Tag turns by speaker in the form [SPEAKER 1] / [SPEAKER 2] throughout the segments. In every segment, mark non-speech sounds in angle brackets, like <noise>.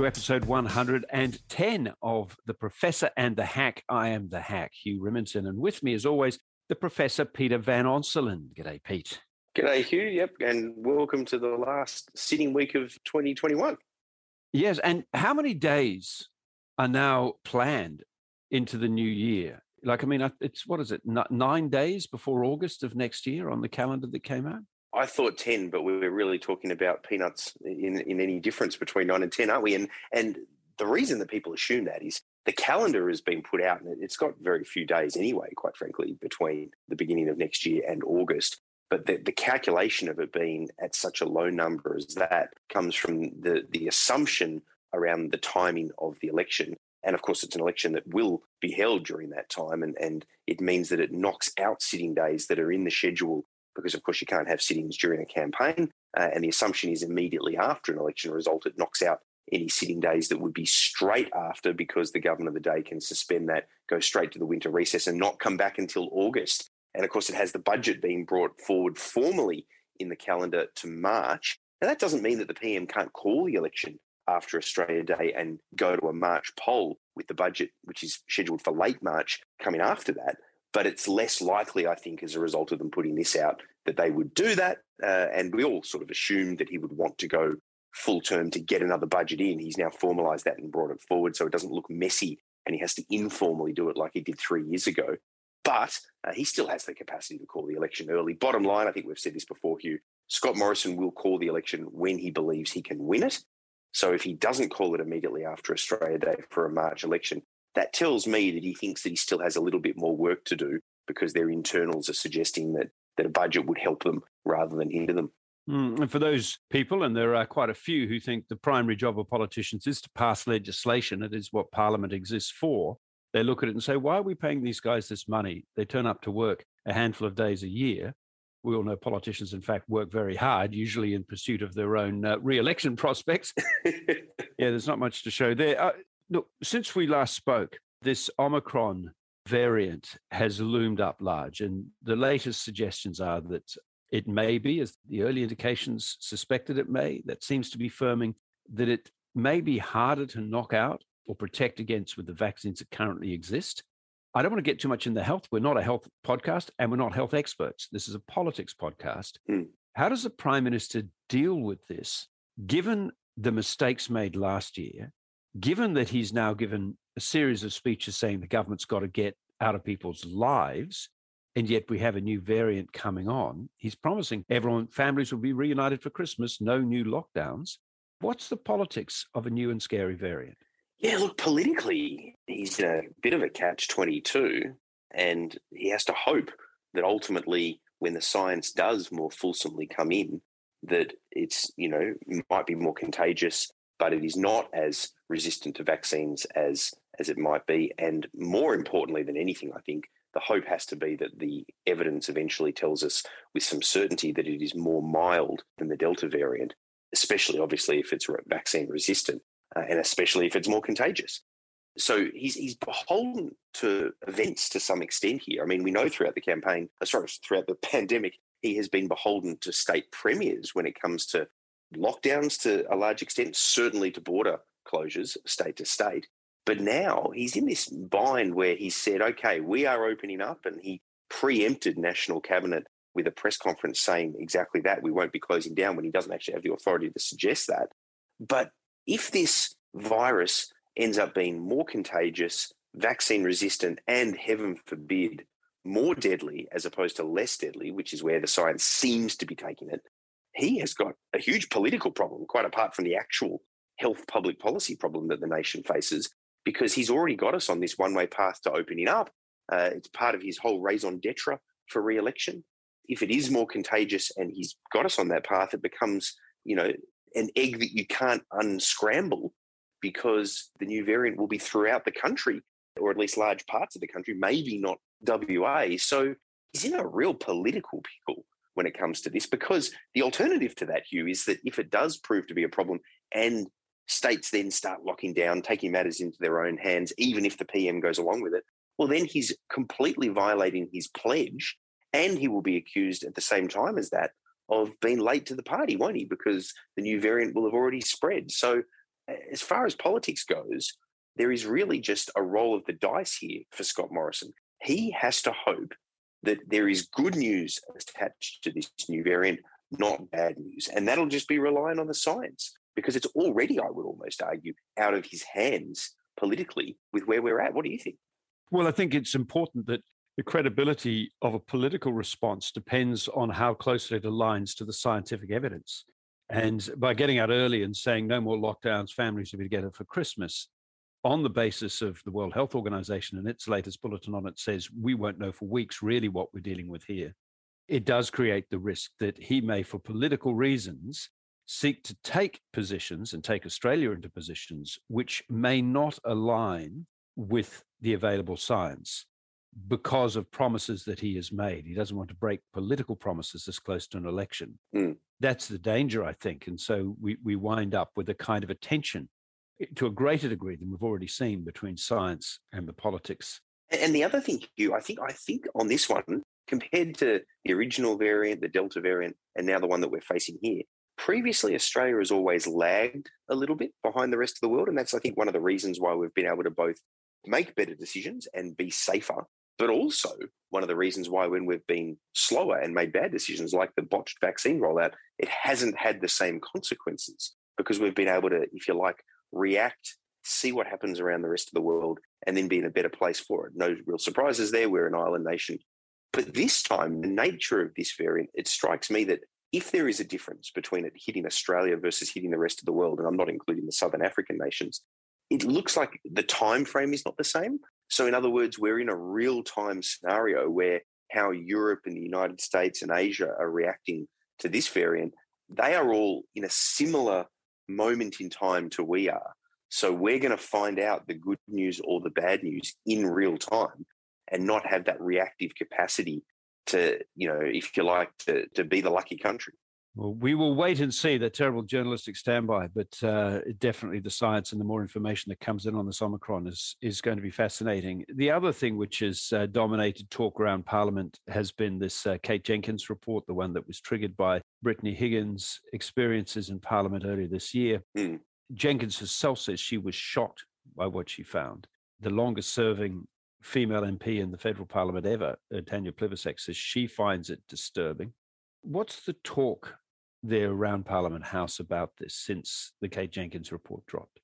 [SPEAKER 1] To episode 110 of The Professor and the Hack. I am the Hack, Hugh Riminton, and with me, as always, the Professor Peter Van Onselen. G'day, Pete.
[SPEAKER 2] G'day, Hugh. Yep, and welcome to the last sitting week of 2021.
[SPEAKER 1] Yes, and how many days are now planned into the new year? Like, I mean, it's what is it, nine days before August of next year on the calendar that came out?
[SPEAKER 2] I thought 10, but we were really talking about peanuts in, in any difference between nine and 10, aren't we? And, and the reason that people assume that is the calendar has been put out and it's got very few days anyway, quite frankly, between the beginning of next year and August. But the, the calculation of it being at such a low number as that comes from the, the assumption around the timing of the election. And of course, it's an election that will be held during that time. And, and it means that it knocks out sitting days that are in the schedule because, of course, you can't have sittings during a campaign. Uh, and the assumption is immediately after an election result, it knocks out any sitting days that would be straight after because the government of the day can suspend that, go straight to the winter recess and not come back until August. And of course, it has the budget being brought forward formally in the calendar to March. Now, that doesn't mean that the PM can't call the election after Australia Day and go to a March poll with the budget, which is scheduled for late March, coming after that. But it's less likely, I think, as a result of them putting this out, that they would do that. Uh, and we all sort of assumed that he would want to go full term to get another budget in. He's now formalised that and brought it forward so it doesn't look messy and he has to informally do it like he did three years ago. But uh, he still has the capacity to call the election early. Bottom line, I think we've said this before, Hugh. Scott Morrison will call the election when he believes he can win it. So if he doesn't call it immediately after Australia Day for a March election, that tells me that he thinks that he still has a little bit more work to do because their internals are suggesting that that a budget would help them rather than hinder them.
[SPEAKER 1] Mm, and for those people, and there are quite a few who think the primary job of politicians is to pass legislation, it is what Parliament exists for. They look at it and say, why are we paying these guys this money? They turn up to work a handful of days a year. We all know politicians, in fact, work very hard, usually in pursuit of their own uh, re election <laughs> prospects. <laughs> yeah, there's not much to show there. Uh, look, since we last spoke, this Omicron variant has loomed up large, and the latest suggestions are that it may be, as the early indications suspected it may, that seems to be firming, that it may be harder to knock out or protect against with the vaccines that currently exist. I don't want to get too much in the health. We're not a health podcast and we're not health experts. This is a politics podcast. Mm. How does the prime minister deal with this, given the mistakes made last year, given that he's now given a series of speeches saying the government's got to get out of people's lives, and yet we have a new variant coming on. He's promising everyone, families will be reunited for Christmas, no new lockdowns. What's the politics of a new and scary variant?
[SPEAKER 2] Yeah, look, politically, he's a bit of a catch 22, and he has to hope that ultimately, when the science does more fulsomely come in, that it's, you know, might be more contagious, but it is not as resistant to vaccines as as it might be. And more importantly than anything, I think the hope has to be that the evidence eventually tells us with some certainty that it is more mild than the Delta variant, especially obviously if it's vaccine resistant uh, and especially if it's more contagious. So he's, he's beholden to events to some extent here. I mean, we know throughout the campaign, uh, sorry, throughout the <laughs> pandemic, he has been beholden to state premiers when it comes to lockdowns to a large extent, certainly to border closures, state to state. But now he's in this bind where he said, okay, we are opening up. And he preempted National Cabinet with a press conference saying exactly that. We won't be closing down when he doesn't actually have the authority to suggest that. But if this virus ends up being more contagious, vaccine resistant, and heaven forbid, more deadly as opposed to less deadly, which is where the science seems to be taking it, he has got a huge political problem, quite apart from the actual health public policy problem that the nation faces because he's already got us on this one way path to opening up. Uh, it's part of his whole raison d'etre for re election. If it is more contagious and he's got us on that path, it becomes, you know, an egg that you can't unscramble because the new variant will be throughout the country, or at least large parts of the country, maybe not WA. So he's in a real political pickle when it comes to this because the alternative to that, Hugh, is that if it does prove to be a problem and states then start locking down, taking matters into their own hands, even if the PM goes along with it, well, then he's completely violating his pledge. And he will be accused at the same time as that of being late to the party, won't he? Because the new variant will have already spread. So as far as politics goes, there is really just a roll of the dice here for Scott Morrison. He has to hope that there is good news attached to this new variant, not bad news. And that'll just be relying on the science because it's already, I would almost argue, out of his hands politically with where we're at. What do you think?
[SPEAKER 1] Well, I think it's important that the credibility of a political response depends on how closely it aligns to the scientific evidence. And by getting out early and saying no more lockdowns, families will be together for Christmas, on the basis of the World Health Organization and its latest bulletin on it says we won't know for weeks really what we're dealing with here. It does create the risk that he may, for political reasons, seek to take positions and take Australia into positions which may not align with the available science because of promises that he has made. He doesn't want to break political promises this close to an election. Mm. That's the danger, I think. And so we, we wind up with a kind of a tension to a greater degree than we've already seen between science and the politics.
[SPEAKER 2] And the other thing, Hugh, I think I think on this one, compared to the original variant, the Delta variant, and now the one that we're facing here, previously Australia has always lagged a little bit behind the rest of the world. And that's, I think, one of the reasons why we've been able to both make better decisions and be safer but also one of the reasons why when we've been slower and made bad decisions like the botched vaccine rollout, it hasn't had the same consequences because we've been able to, if you like, react, see what happens around the rest of the world, and then be in a better place for it. No real surprises there. We're an island nation. But this time, the nature of this variant, it strikes me that if there is a difference between it hitting Australia versus hitting the rest of the world, and I'm not including the Southern African nations, it looks like the time frame is not the same. So, in other words, we're in a real time scenario where how Europe and the United States and Asia are reacting to this variant, they are all in a similar moment in time to we are. So, we're going to find out the good news or the bad news in real time and not have that reactive capacity to, you know, if you like, to, to be the lucky country.
[SPEAKER 1] Well, we will wait and see the terrible journalistic standby, but uh, definitely the science and the more information that comes in on this Omicron is, is going to be fascinating. The other thing which has uh, dominated talk around Parliament has been this uh, Kate Jenkins report, the one that was triggered by Brittany Higgins' experiences in Parliament earlier this year. Mm. Jenkins herself says she was shocked by what she found. The longest serving female MP in the federal parliament ever, uh, Tanya Plibersek, says she finds it disturbing. What's the talk there around Parliament House about this since the Kate Jenkins report dropped?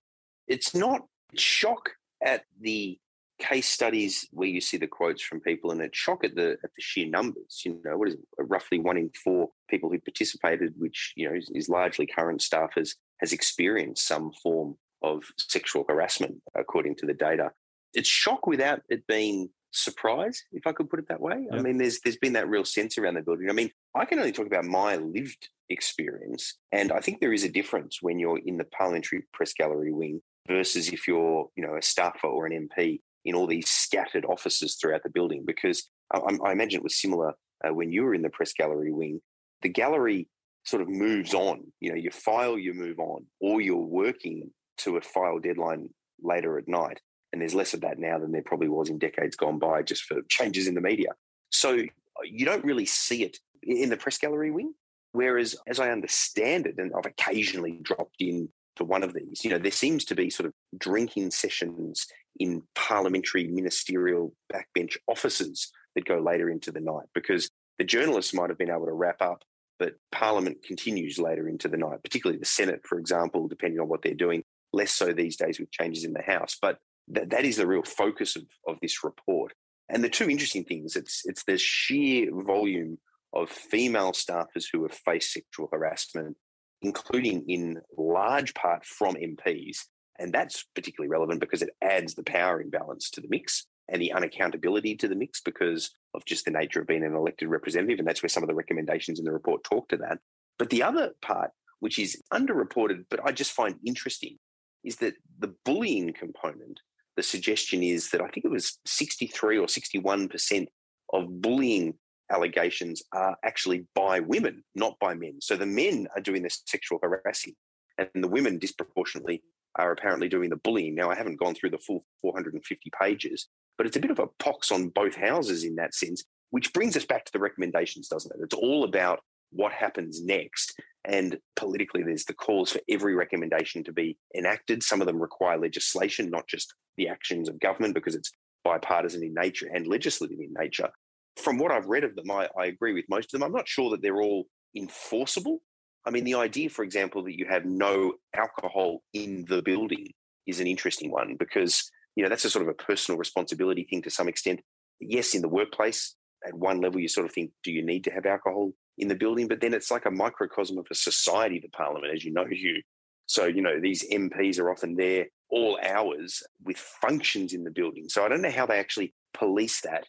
[SPEAKER 2] It's not shock at the case studies where you see the quotes from people, and it's shock at the at the sheer numbers. You know, what is it, uh, roughly one in four people who participated, which you know is, is largely current staff, has has experienced some form of sexual harassment, according to the data. It's shock without it being surprise, if I could put it that way. I mean, there's there's been that real sense around the building. I mean, I can only talk about my lived experience, and I think there is a difference when you're in the parliamentary press gallery wing versus if you're, you know, a staffer or an MP in all these scattered offices throughout the building. Because I, I imagine it was similar uh, when you were in the press gallery wing. The gallery sort of moves on. You know, you file, you move on, or you're working to a file deadline later at night. And there's less of that now than there probably was in decades gone by, just for changes in the media. So uh, you don't really see it in the press gallery wing. Whereas, as I understand it, and I've occasionally dropped in to one of these, you know, there seems to be sort of drinking sessions in parliamentary ministerial backbench offices that go later into the night because the journalists might have been able to wrap up, but Parliament continues later into the night, particularly the Senate, for example, depending on what they're doing. Less so these days with changes in the House. But that, that is the real focus of, of this report. And the two interesting things, it's it's the sheer volume of female staffers who have faced sexual harassment, including in large part from MPs. And that's particularly relevant because it adds the power imbalance to the mix and the unaccountability to the mix because of just the nature of being an elected representative. And that's where some of the recommendations in the report talk to that. But the other part, which is underreported, but I just find interesting, is that the bullying component the suggestion is that I think it was 63 or 61% of bullying allegations are actually by women, not by men. So the men are doing the sexual harassing, and the women disproportionately are apparently doing the bullying. Now, I haven't gone through the full 450 pages, but it's a bit of a pox on both houses in that sense, which brings us back to the recommendations, doesn't it? It's all about what happens next. And politically, there's the calls for every recommendation to be enacted. Some of them require legislation, not just the actions of government, because it's bipartisan in nature and legislative in nature. From what I've read of them, I, I agree with most of them. I'm not sure that they're all enforceable. I mean, the idea, for example, that you have no alcohol in the building is an interesting one because, you know, that's a sort of a personal responsibility thing to some extent. Yes, in the workplace, at one level, you sort of think, do you need to have alcohol in the building? But then it's like a microcosm of a society, the parliament, as you know, <laughs> you. So, you know, these MPs are often there all hours with functions in the building. So I don't know how they actually police that.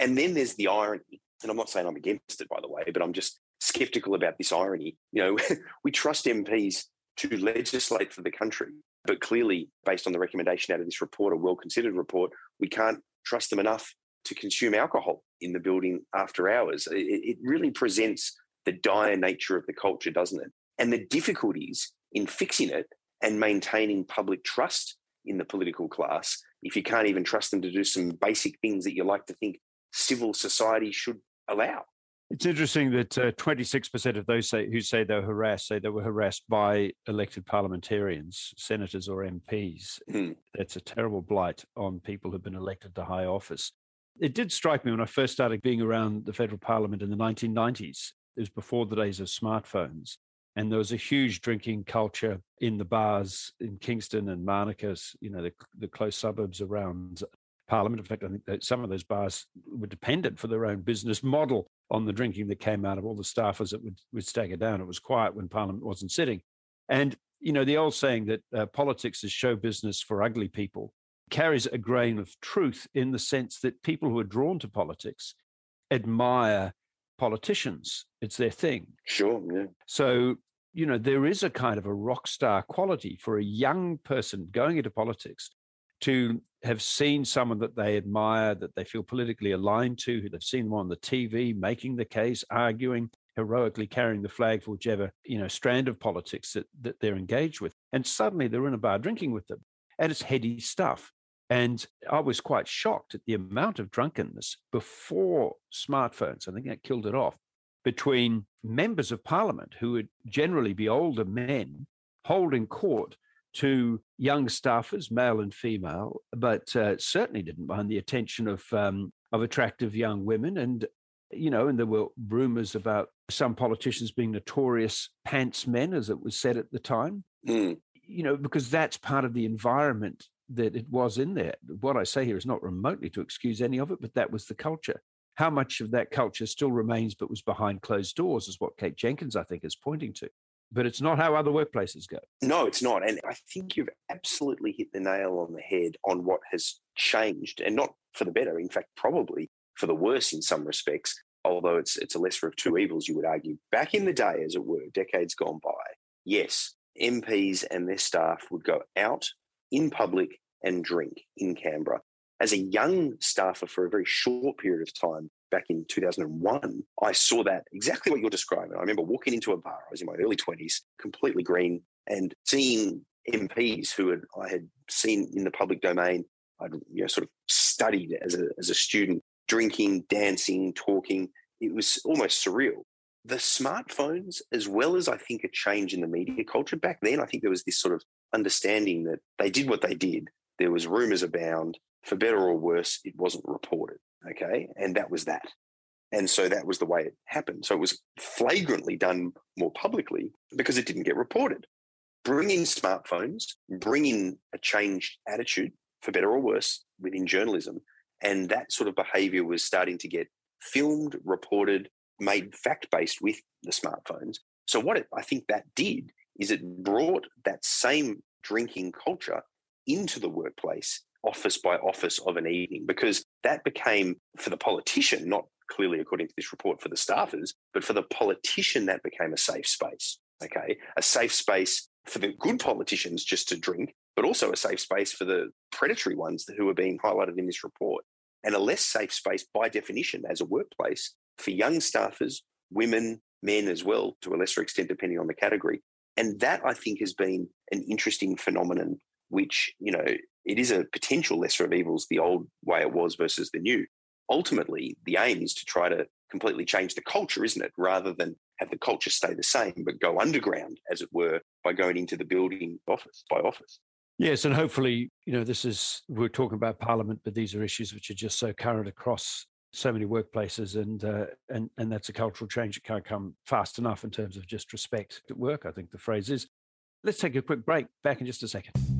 [SPEAKER 2] And then there's the irony. And I'm not saying I'm against it, by the way, but I'm just skeptical about this irony. You know, <laughs> we trust MPs to legislate for the country, but clearly, based on the recommendation out of this report, a well considered report, we can't trust them enough to consume alcohol in the building after hours. It, it really presents the dire nature of the culture, doesn't it? And the difficulties in fixing it and maintaining public trust in the political class if you can't even trust them to do some basic things that you like to think civil society should allow.
[SPEAKER 1] It's interesting that uh, 26% of those say, who say they were harassed say they were harassed by elected parliamentarians, senators, or MPs. Mm. That's a terrible blight on people who've been elected to high office. It did strike me when I first started being around the federal parliament in the 1990s. It was before the days of smartphones. And there was a huge drinking culture in the bars in Kingston and Manuka's, you know, the, the close suburbs around Parliament. In fact, I think that some of those bars were dependent for their own business model on the drinking that came out of all the staffers that would, would stagger down. It was quiet when Parliament wasn't sitting. And, you know, the old saying that uh, politics is show business for ugly people carries a grain of truth in the sense that people who are drawn to politics admire politicians. It's their thing.
[SPEAKER 2] Sure. Yeah.
[SPEAKER 1] So, you know, there is a kind of a rock star quality for a young person going into politics to have seen someone that they admire, that they feel politically aligned to, who they've seen them on the TV making the case, arguing, heroically carrying the flag for whichever you know strand of politics that, that they're engaged with. And suddenly they're in a bar drinking with them. And it's heady stuff. And I was quite shocked at the amount of drunkenness before smartphones. I think that killed it off between members of parliament who would generally be older men holding court to young staffers, male and female, but uh, certainly didn't mind the attention of um, of attractive young women. And you know, and there were rumors about some politicians being notorious pants men, as it was said at the time. Mm. You know, because that's part of the environment that it was in there. What I say here is not remotely to excuse any of it, but that was the culture. How much of that culture still remains but was behind closed doors is what Kate Jenkins, I think, is pointing to but it's not how other workplaces go.
[SPEAKER 2] No, it's not. And I think you've absolutely hit the nail on the head on what has changed and not for the better. In fact, probably for the worse in some respects, although it's it's a lesser of two evils, you would argue. Back in the day, as it were, decades gone by, yes, MPs and their staff would go out in public and drink in Canberra. As a young staffer for a very short period of time, back in 2001, I saw that exactly what you're describing. I remember walking into a bar, I was in my early 20s, completely green, and seeing MPs who had, I had seen in the public domain, I'd you know, sort of studied as a, as a student, drinking, dancing, talking. It was almost surreal. The smartphones, as well as I think a change in the media culture back then, I think there was this sort of understanding that they did what they did. There was rumors abound. For better or worse, it wasn't reported. Okay. And that was that. And so that was the way it happened. So it was flagrantly done more publicly because it didn't get reported. Bring in smartphones, bring in a changed attitude, for better or worse, within journalism. And that sort of behavior was starting to get filmed, reported, made fact based with the smartphones. So, what it, I think that did is it brought that same drinking culture into the workplace office by office of an evening because that became for the politician, not clearly according to this report for the staffers, but for the politician, that became a safe space. Okay. A safe space for the good politicians just to drink, but also a safe space for the predatory ones who are being highlighted in this report. And a less safe space by definition as a workplace for young staffers, women, men as well, to a lesser extent, depending on the category. And that I think has been an interesting phenomenon, which, you know, it is a potential lesser of evils, the old way it was versus the new. Ultimately, the aim is to try to completely change the culture, isn't it? Rather than have the culture stay the same, but go underground, as it were, by going into the building office by office.
[SPEAKER 1] Yes, and hopefully, you know, this is we're talking about Parliament, but these are issues which are just so current across so many workplaces, and uh, and and that's a cultural change that can't come fast enough in terms of just respect at work. I think the phrase is. Let's take a quick break. Back in just a second.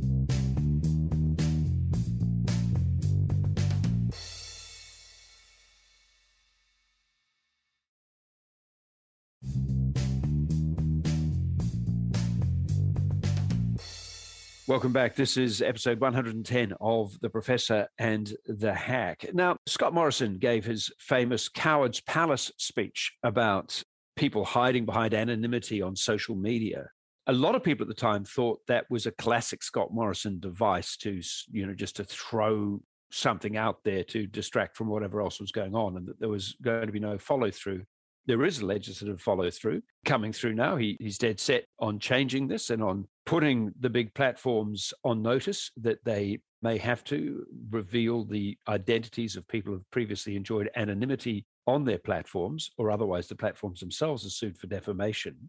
[SPEAKER 1] Welcome back. This is episode 110 of The Professor and the Hack. Now, Scott Morrison gave his famous Coward's Palace speech about people hiding behind anonymity on social media. A lot of people at the time thought that was a classic Scott Morrison device to, you know, just to throw something out there to distract from whatever else was going on and that there was going to be no follow through there is a legislative follow through coming through now. He, he's dead set on changing this and on putting the big platforms on notice that they may have to reveal the identities of people who've previously enjoyed anonymity on their platforms, or otherwise the platforms themselves are sued for defamation.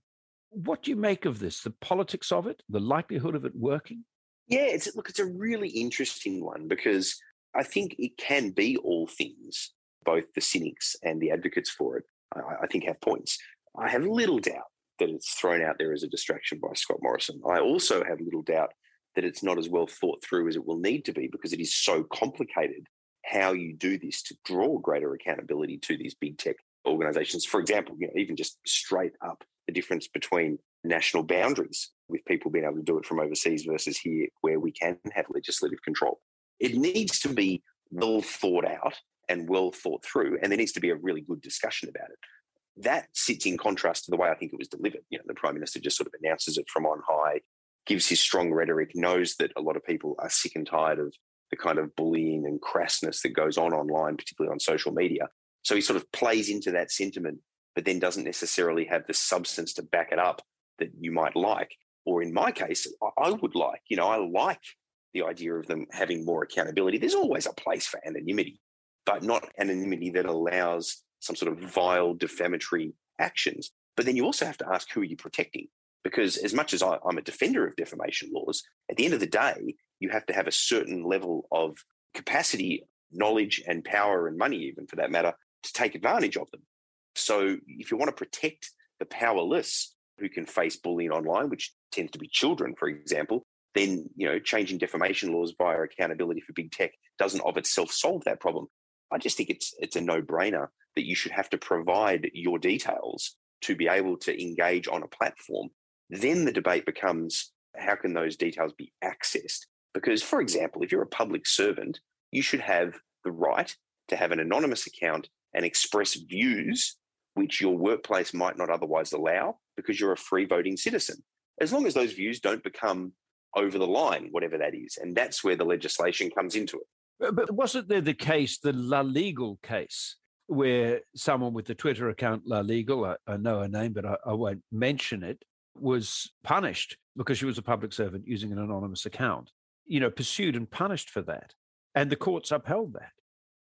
[SPEAKER 1] What do you make of this? The politics of it, the likelihood of it working?
[SPEAKER 2] Yeah, it's look, it's a really interesting one because I think it can be all things, both the cynics and the advocates for it. I, I think have points. I have little doubt that it's thrown out there as a distraction by Scott Morrison. I also have little doubt that it's not as well thought through as it will need to be because it is so complicated how you do this to draw greater accountability to these big tech organizations. For example, you know, even just straight up the difference between national boundaries with people being able to do it from overseas versus here where we can have legislative control. It needs to be well thought out and well thought through, and there needs to be a really good discussion about it. That sits in contrast to the way I think it was delivered. You know, the prime minister just sort of announces it from on high, gives his strong rhetoric, knows that a lot of people are sick and tired of the kind of bullying and crassness that goes on online, particularly on social media. So he sort of plays into that sentiment, but then doesn't necessarily have the substance to back it up that you might like. Or in my case, I would like, you know, I like the idea of them having more accountability. There's always a place for anonymity but not anonymity that allows some sort of vile defamatory actions. But then you also have to ask who are you protecting? Because as much as I, am a defender of defamation laws, at the end of the day, you have to have a certain level of capacity, knowledge, and power and money, even for that matter, to take advantage of them. So if you want to protect the powerless who can face bullying online, which tends to be children, for example, then you know changing defamation laws via accountability for big tech doesn't of itself solve that problem. I just think it's it's a no-brainer that you should have to provide your details to be able to engage on a platform. Then the debate becomes how can those details be accessed? Because, for example, if you're a public servant, you should have the right to have an anonymous account and express views which your workplace might not otherwise allow because you're a free voting citizen. As long as those views don't become over the line, whatever that is. And that's where the legislation comes into it.
[SPEAKER 1] But wasn't there the case, the LaLegale case, where someone with the Twitter account LaLegale, I, I know her name, but I, I won't mention it, was punished because she was a public servant using an anonymous account, you know, pursued and punished for that. And the courts upheld that.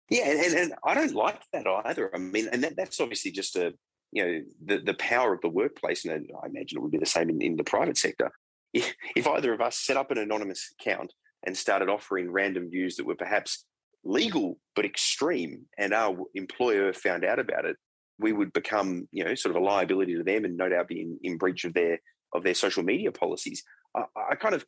[SPEAKER 2] Yeah, and, and I don't like that either. I mean, and that, that's obviously just a, you know, the, the power of the workplace. And I imagine it would be the same in, in the private sector. If, if either of us set up an anonymous account and started offering random views that were perhaps legal but extreme, and our employer found out about it, we would become, you know, sort of a liability to them, and no doubt be in, in breach of their of their social media policies. I, I kind of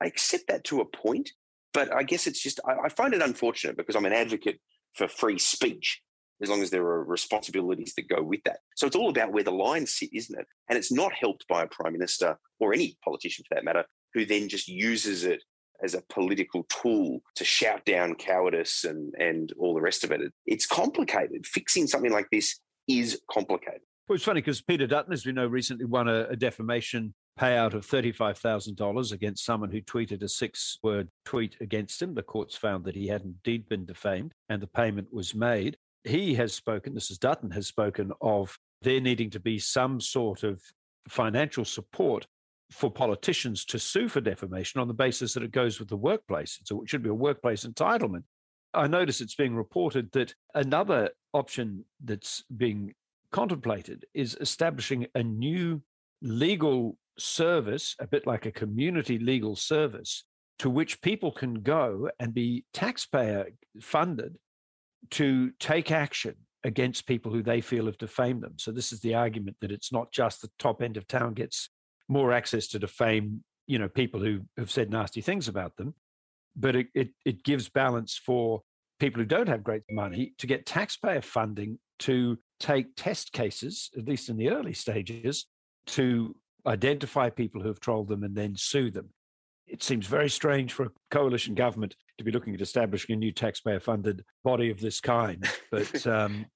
[SPEAKER 2] I accept that to a point, but I guess it's just I, I find it unfortunate because I'm an advocate for free speech as long as there are responsibilities that go with that. So it's all about where the lines sit, isn't it? And it's not helped by a prime minister or any politician for that matter who then just uses it as a political tool to shout down cowardice and, and all the rest of it. It's complicated. Fixing something like this is complicated.
[SPEAKER 1] Well, it's funny because Peter Dutton, as we know, recently won a, a defamation payout of $35,000 against someone who tweeted a six word tweet against him. The courts found that he had indeed been defamed and the payment was made. He has spoken, this is Dutton, has spoken of there needing to be some sort of financial support for politicians to sue for defamation on the basis that it goes with the workplace. So it should be a workplace entitlement. I notice it's being reported that another option that's being contemplated is establishing a new legal service, a bit like a community legal service, to which people can go and be taxpayer funded to take action against people who they feel have defamed them. So this is the argument that it's not just the top end of town gets more access to defame, you know, people who have said nasty things about them, but it, it, it gives balance for people who don't have great money to get taxpayer funding to take test cases, at least in the early stages, to identify people who have trolled them and then sue them. It seems very strange for a coalition government to be looking at establishing a new taxpayer funded body of this kind. But <laughs> um,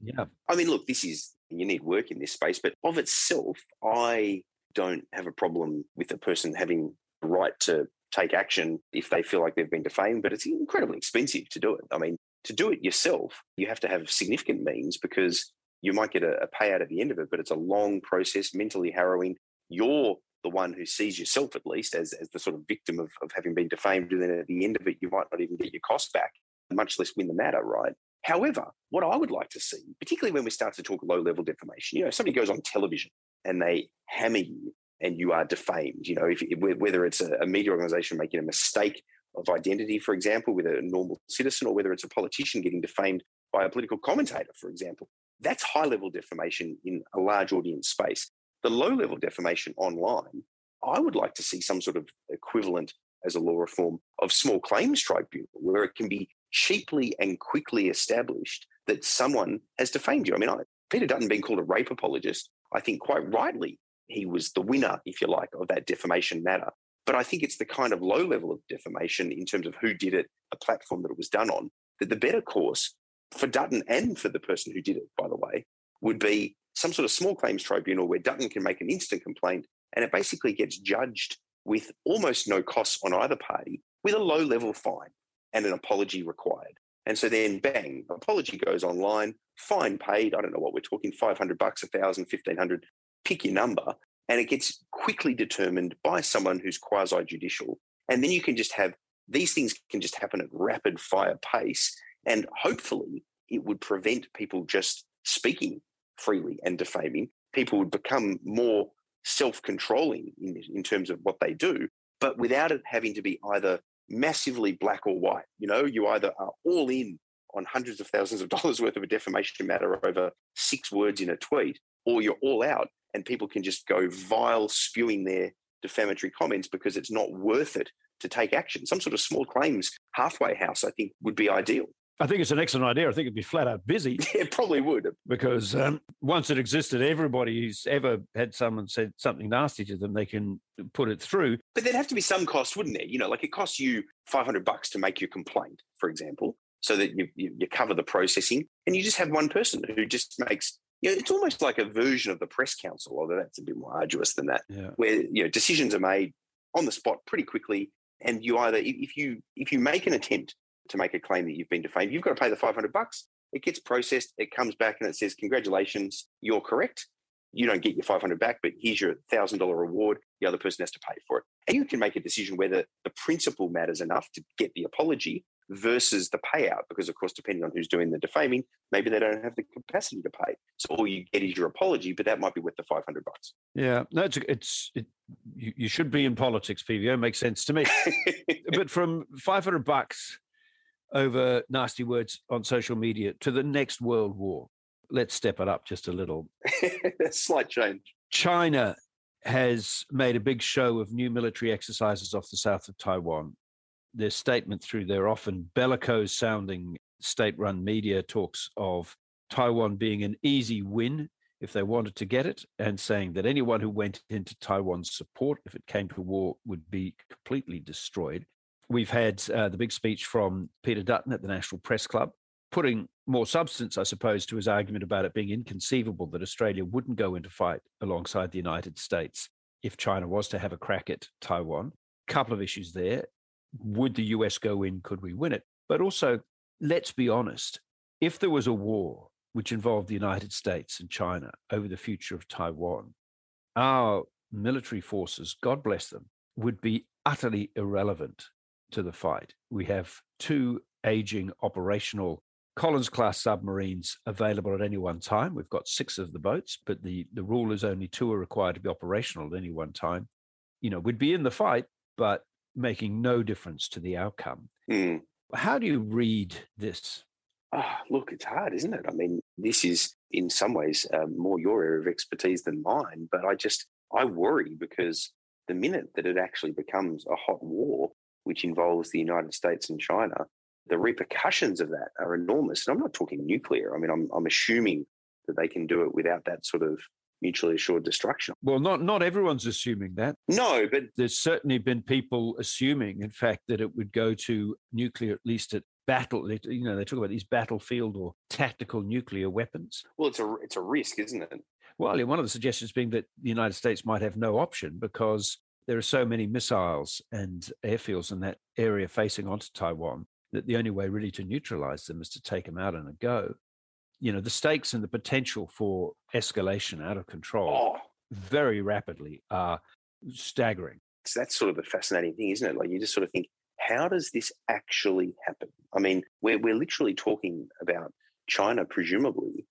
[SPEAKER 1] yeah.
[SPEAKER 2] I mean, look, this is, you need work in this space, but of itself, I don't have a problem with a person having the right to take action if they feel like they've been defamed, but it's incredibly expensive to do it. I mean, to do it yourself, you have to have significant means because you might get a, a payout at the end of it, but it's a long process, mentally harrowing. You're the one who sees yourself, at least, as, as the sort of victim of, of having been defamed. And then at the end of it, you might not even get your cost back, much less win the matter, right? However, what I would like to see, particularly when we start to talk low level defamation, you know, somebody goes on television and they hammer you and you are defamed, you know, if, whether it's a, media organization making a mistake of identity, for example, with a normal citizen, or whether it's a politician getting defamed by a political commentator, for example. That's high level defamation in a large audience space. The low level defamation online, I would like to see some sort of equivalent as a law reform of small claims tribunal where it can be cheaply and quickly established that someone has defamed you. I mean, I, Peter Dutton being called a rape apologist, I think quite rightly he was the winner, if you like, of that defamation matter. But I think it's the kind of low level of defamation in terms of who did it, the platform that it was done on, that the better course for Dutton and for the person who did it, by the way, would be some sort of small claims tribunal where Dutton can make an instant complaint and it basically gets judged with almost no costs on either party with a low level fine and an apology required. And so then bang, apology goes online, fine paid. I don't know what we're talking, 500 bucks, 1,000, 1,500, pick your number. And it gets quickly determined by someone who's quasi judicial. And then you can just have these things can just happen at rapid fire pace. And hopefully it would prevent people just speaking freely and defaming. People would become more self controlling in, in terms of what they do, but without it having to be either massively black or white. You know, you either are all in on hundreds of thousands of <laughs> dollars worth of a defamation matter over six words in a tweet, or you're all out and people can just go vile spewing their defamatory comments because it's not worth it to take action. Some sort of small claims halfway house, I think, would be ideal.
[SPEAKER 1] I think it's an excellent idea. I think it'd be flat out busy. <laughs>
[SPEAKER 2] it probably would.
[SPEAKER 1] Because um, once it existed, everybody who's ever had someone said something nasty to them, they can put it through.
[SPEAKER 2] But there'd have to be some cost, wouldn't there? You know, like it costs you 500 bucks to make your complaint, for example, so that you, you, you cover the processing and you just have one person who just makes you know, it's almost like a version of the press council, although that's a bit more arduous than that,
[SPEAKER 1] yeah.
[SPEAKER 2] where you know decisions are made on the spot pretty quickly, and you either if you if you make an attempt to make a claim that you've been defamed, you've got to pay the 500 bucks. It gets processed, it comes back and it says, Congratulations, you're correct. You don't get your 500 back, but here's your $1,000 reward. The other person has to pay for it. And you can make a decision whether the principle matters enough to get the apology versus the payout, because of course, depending on who's doing the defaming, maybe they don't have the capacity to pay. So all you get is your apology, but that might be worth the 500 bucks.
[SPEAKER 1] Yeah, no, it's, it's it, you, you should be in politics, PVO. Makes sense to me. <laughs> but from 500 bucks over nasty words on social media to the next world war. Let's step it up just a little. <laughs>
[SPEAKER 2] Slight change.
[SPEAKER 1] China has made a big show of new military exercises off the south of Taiwan. Their statement through their often bellicose sounding state run media talks of Taiwan being an easy win if they wanted to get it, and saying that anyone who went into Taiwan's support, if it came to war, would be completely destroyed. We've had uh, the big speech from Peter Dutton at the National Press Club, putting more substance, I suppose, to his argument about it being inconceivable that Australia wouldn't go into fight alongside the United States if China was to have a crack at Taiwan. Couple of issues there. Would the US go in? Could we win it? But also, let's be honest, if there was a war which involved the United States and China over the future of Taiwan, our military forces, God bless them, would be utterly irrelevant to the fight. We have two aging operational Collins class submarines available at any one time. We've got six of the boats, but the, the rule is only two are required to be operational at any one time. You know, we'd be in the fight, but making no difference to the outcome.
[SPEAKER 2] Mm.
[SPEAKER 1] How do you read this?
[SPEAKER 2] Oh, look, it's hard, isn't it? I mean, this is in some ways um, more your area of expertise than mine, but I just, I worry because the minute that it actually becomes a hot war, which involves the United States and China, the repercussions of that are enormous. And I'm not talking nuclear. I mean, I'm, I'm assuming that they can do it without that sort of mutually assured destruction.
[SPEAKER 1] Well, not not everyone's assuming that.
[SPEAKER 2] No, but
[SPEAKER 1] there's certainly been people assuming, in fact, that it would go to nuclear at least at battle. You know, they talk about these battlefield or tactical nuclear weapons.
[SPEAKER 2] Well, it's a it's a risk, isn't it?
[SPEAKER 1] Well, one of the suggestions being that the United States might have no option because there are so many missiles and airfields in that area facing onto Taiwan that the only way really to neutralize them is to take them out in a go. You know, the stakes and the potential for escalation out of control
[SPEAKER 2] Oh,
[SPEAKER 1] very rapidly are staggering.
[SPEAKER 2] so that's sort of the fascinating thing, isn't it? Like you just sort of think, how does this actually happen? I mean, we're we're literally talking about China presumably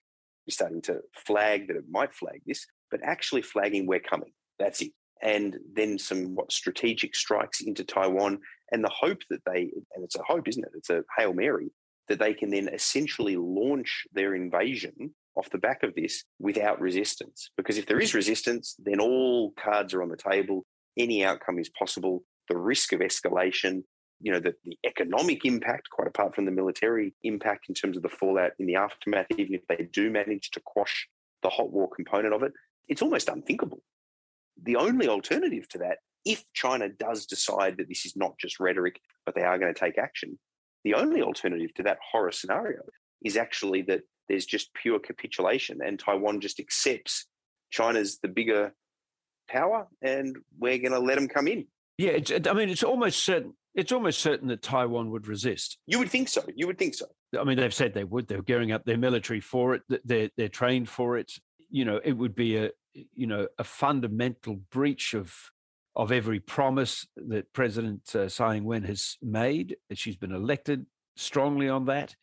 [SPEAKER 2] starting to flag that it might flag this, but actually flagging we're coming. That's it. And then some what strategic strikes into Taiwan, and the hope that they and it's a hope, isn't it? It's a hail mary that they can then essentially launch their invasion off the back of this without resistance. Because if there is resistance, then all cards are on the table. Any outcome is possible. The risk of escalation, you know, the, the economic impact, quite apart from the military impact in terms of the fallout in the aftermath, even if they do manage to quash the hot war component of it, it's almost unthinkable. The only alternative to that, if China does decide that this is not just rhetoric, but they are going to take action, the only alternative to that horror scenario is actually that there's just pure capitulation and Taiwan just accepts China's the bigger power and we're going to let them come in.
[SPEAKER 1] Yeah, it's, I mean, it's almost certain. It's almost certain that Taiwan would resist.
[SPEAKER 2] You would think so. You would think so.
[SPEAKER 1] I mean, they've said they would. They're gearing up their military for it. They're they're trained for it. You know, it would be a you know a fundamental breach of of every promise that President uh, Tsai Ing-wen has made. That she's been elected strongly on that.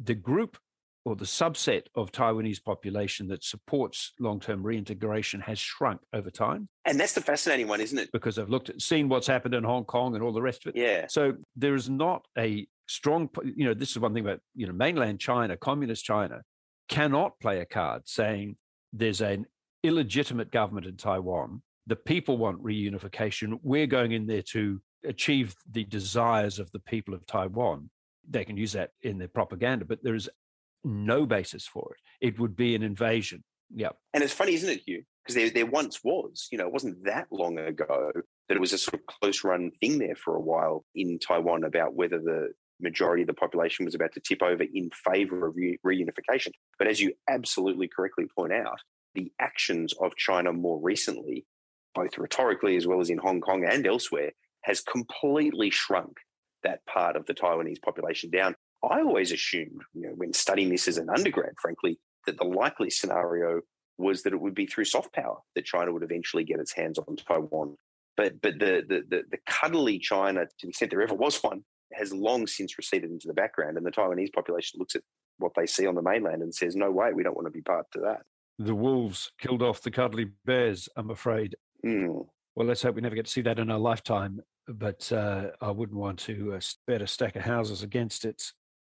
[SPEAKER 1] The group or the subset of Taiwanese population that supports long-term reintegration has shrunk over time
[SPEAKER 2] And that's the fascinating one, isn't it?
[SPEAKER 1] because I've looked at seen what's happened in Hong Kong and all the rest of it.
[SPEAKER 2] Yeah.
[SPEAKER 1] So there is not a strong, you know, this is one thing about, you know, mainland China, communist China cannot play a card saying there's an illegitimate government in Taiwan. The people want reunification. We're going in there to achieve the desires of the people of Taiwan. They can use that in their propaganda, but there is no basis for it. It would be an invasion. Yeah.
[SPEAKER 2] And it's funny, isn't it, Hugh? Because there, there once was, you know, it wasn't that long ago that it was a sort of close run thing there for a while in Taiwan about whether the majority of the population was about to tip over in favor of re- reunification. But as you absolutely correctly point out, the actions of China more recently, both rhetorically as well as in Hong Kong and elsewhere, has completely shrunk that part of the Taiwanese population down. I always assumed, you know, when studying this as an undergrad, frankly, that the likely scenario was that it would be through soft power that China would eventually get its hands on Taiwan. But but the the the, the cuddly China, to the extent there ever was one, has long since receded into the background, and the Taiwanese population looks at what they see on the mainland and says, "No way, we don't want to be part of that."
[SPEAKER 1] The wolves killed off the cuddly bears, I'm afraid.
[SPEAKER 2] Mm.
[SPEAKER 1] Well, let's hope we never get to see that in our lifetime. But uh, I wouldn't want to uh, bet a stack of houses against it.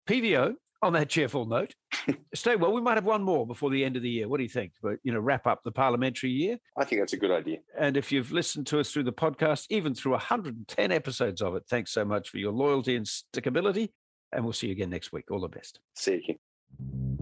[SPEAKER 1] PVO, on that cheerful note, <laughs> stay well. We might have one more before the end of the year. What do you think? But you know, wrap up the parliamentary year.
[SPEAKER 2] I think that's a good idea.
[SPEAKER 1] And if you've listened to us through the podcast, even through 110 episodes of it, thanks so much for your loyalty and stickability. And we'll see you again next week. All the best.
[SPEAKER 2] See you.